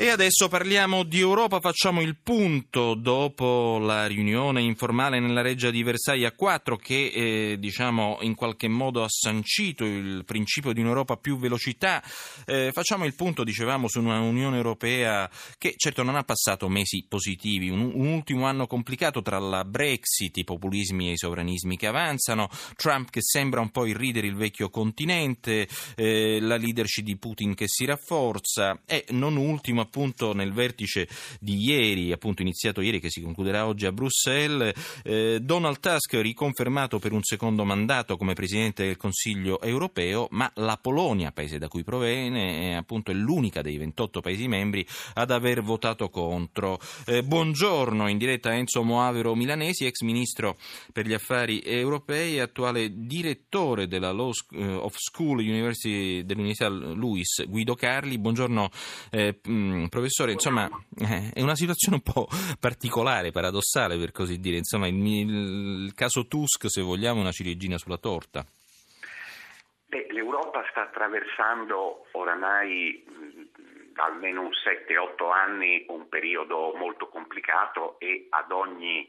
E adesso parliamo di Europa, facciamo il punto dopo la riunione informale nella reggia di Versailles a 4 che eh, diciamo in qualche modo ha sancito il principio di un'Europa più velocità. Eh, facciamo il punto, dicevamo, su una Unione Europea che certo non ha passato mesi positivi, un, un ultimo anno complicato tra la Brexit, i populismi e i sovranismi che avanzano, Trump che sembra un po' irridere il vecchio continente, eh, la leadership di Putin che si rafforza e non ultimo appunto nel vertice di ieri, appunto iniziato ieri che si concluderà oggi a Bruxelles, eh, Donald Tusk riconfermato per un secondo mandato come Presidente del Consiglio europeo, ma la Polonia, paese da cui proviene, è appunto l'unica dei 28 Paesi membri ad aver votato contro. Eh, buongiorno in diretta Enzo Moavero Milanesi, ex Ministro per gli Affari Europei e attuale direttore della Law eh, of School University dell'Università Luis Guido Carli. Buongiorno eh, professore, insomma, eh, è una situazione un po' particolare, paradossale per così dire. Insomma, il, il caso Tusk, se vogliamo, è una ciliegina sulla torta. Beh, L'Europa sta attraversando oramai da almeno un 7-8 anni un periodo molto complicato e ad ogni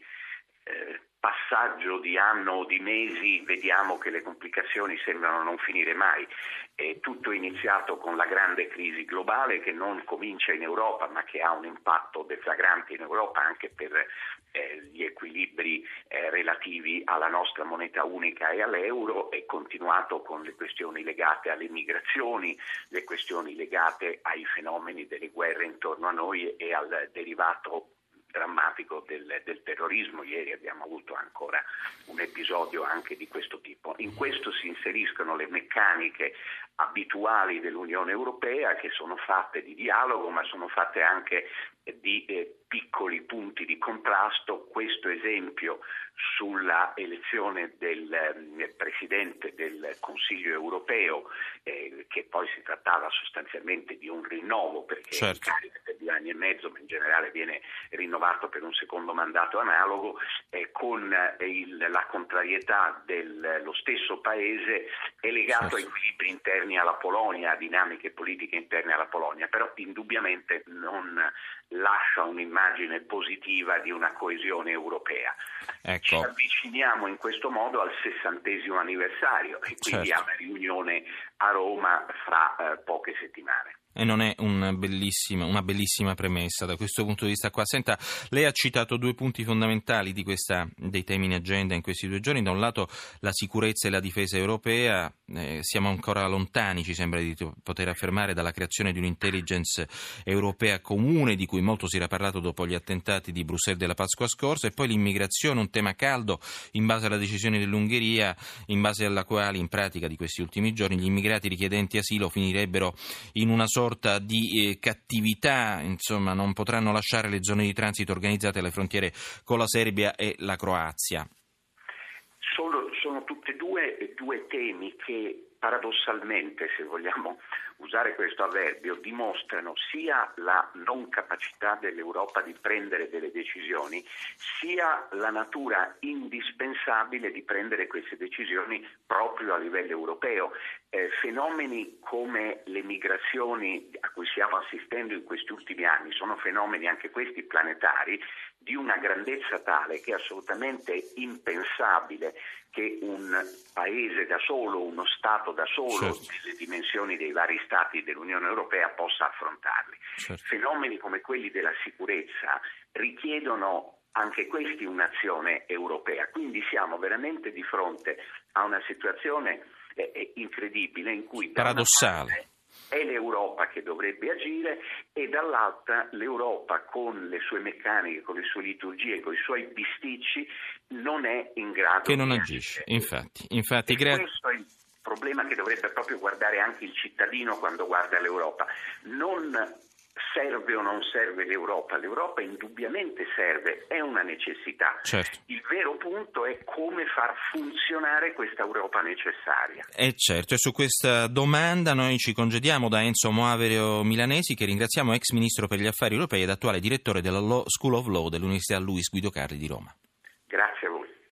eh, passaggio di anno o di mesi vediamo che le complicazioni sembrano non finire mai. È tutto iniziato con la grande crisi globale che non comincia in Europa ma che ha un impatto deflagrante in Europa anche per eh, gli equilibri eh, relativi alla nostra moneta unica e all'euro, è continuato con le questioni legate alle migrazioni, le questioni legate ai fenomeni delle guerre intorno a noi e al derivato drammatico del, del, terrorismo. Ieri abbiamo avuto ancora un episodio anche di questo tipo. In questo si inseriscono le meccaniche abituali dell'Unione Europea che sono fatte di dialogo ma sono fatte anche di eh, piccoli punti di contrasto. Questo esempio sulla elezione del eh, Presidente del Consiglio europeo, eh, che poi si trattava sostanzialmente di un rinnovo perché certo. per due anni e mezzo, ma in generale viene rinnovato per un secondo mandato analogo, eh, con il, la contrarietà dello stesso Paese è legato a equilibri interni alla Polonia, a dinamiche politiche interne alla Polonia, però indubbiamente non lascia un'immagine positiva di una coesione europea. Ecco. Ci avviciniamo in questo modo al sessantesimo anniversario e quindi certo. a una riunione a Roma fra eh, poche settimane e non è una bellissima, una bellissima, premessa da questo punto di vista qua. Senta, lei ha citato due punti fondamentali questa, dei temi in agenda in questi due giorni, da un lato la sicurezza e la difesa europea, eh, siamo ancora lontani, ci sembra di poter affermare, dalla creazione di un'intelligence europea comune di cui molto si era parlato dopo gli attentati di Bruxelles della Pasqua scorsa, e poi l'immigrazione, un tema caldo in base alla decisione dell'Ungheria, in base alla quale in pratica di questi ultimi giorni gli immigrati richiedenti asilo finirebbero in una sorta di eh, cattività, insomma, non potranno lasciare le zone di transito organizzate alle frontiere con la Serbia e la Croazia. Sono, sono tutti e due, due temi che paradossalmente, se vogliamo usare questo avverbio, dimostrano sia la non capacità dell'Europa di prendere delle decisioni, sia la natura indispensabile di prendere queste decisioni proprio a livello europeo. Eh, fenomeni come le migrazioni a cui stiamo assistendo in questi ultimi anni sono fenomeni anche questi planetari di una grandezza tale che è assolutamente impensabile che un paese da solo, uno Stato da solo, certo. nelle dimensioni dei vari Stati dell'Unione Europea possa affrontarli. Certo. Fenomeni come quelli della sicurezza richiedono anche questi un'azione europea, quindi siamo veramente di fronte a una situazione eh, eh incredibile in cui paradossale è l'Europa che dovrebbe agire e dall'altra l'Europa con le sue meccaniche, con le sue liturgie, con i suoi bisticci non è in grado che non agisce. Infatti, infatti gra- questo è il problema che dovrebbe proprio guardare anche il cittadino quando guarda l'Europa. Non serve o non serve l'Europa? L'Europa indubbiamente serve, è una necessità. Certo. Il vero punto è come far funzionare questa Europa necessaria. Eh certo, e su questa domanda noi ci congediamo da Enzo Moaverio Milanesi, che ringraziamo ex ministro per gli affari europei ed attuale direttore della Law School of Law dell'Università Luis Guido Carli di Roma. Grazie a voi.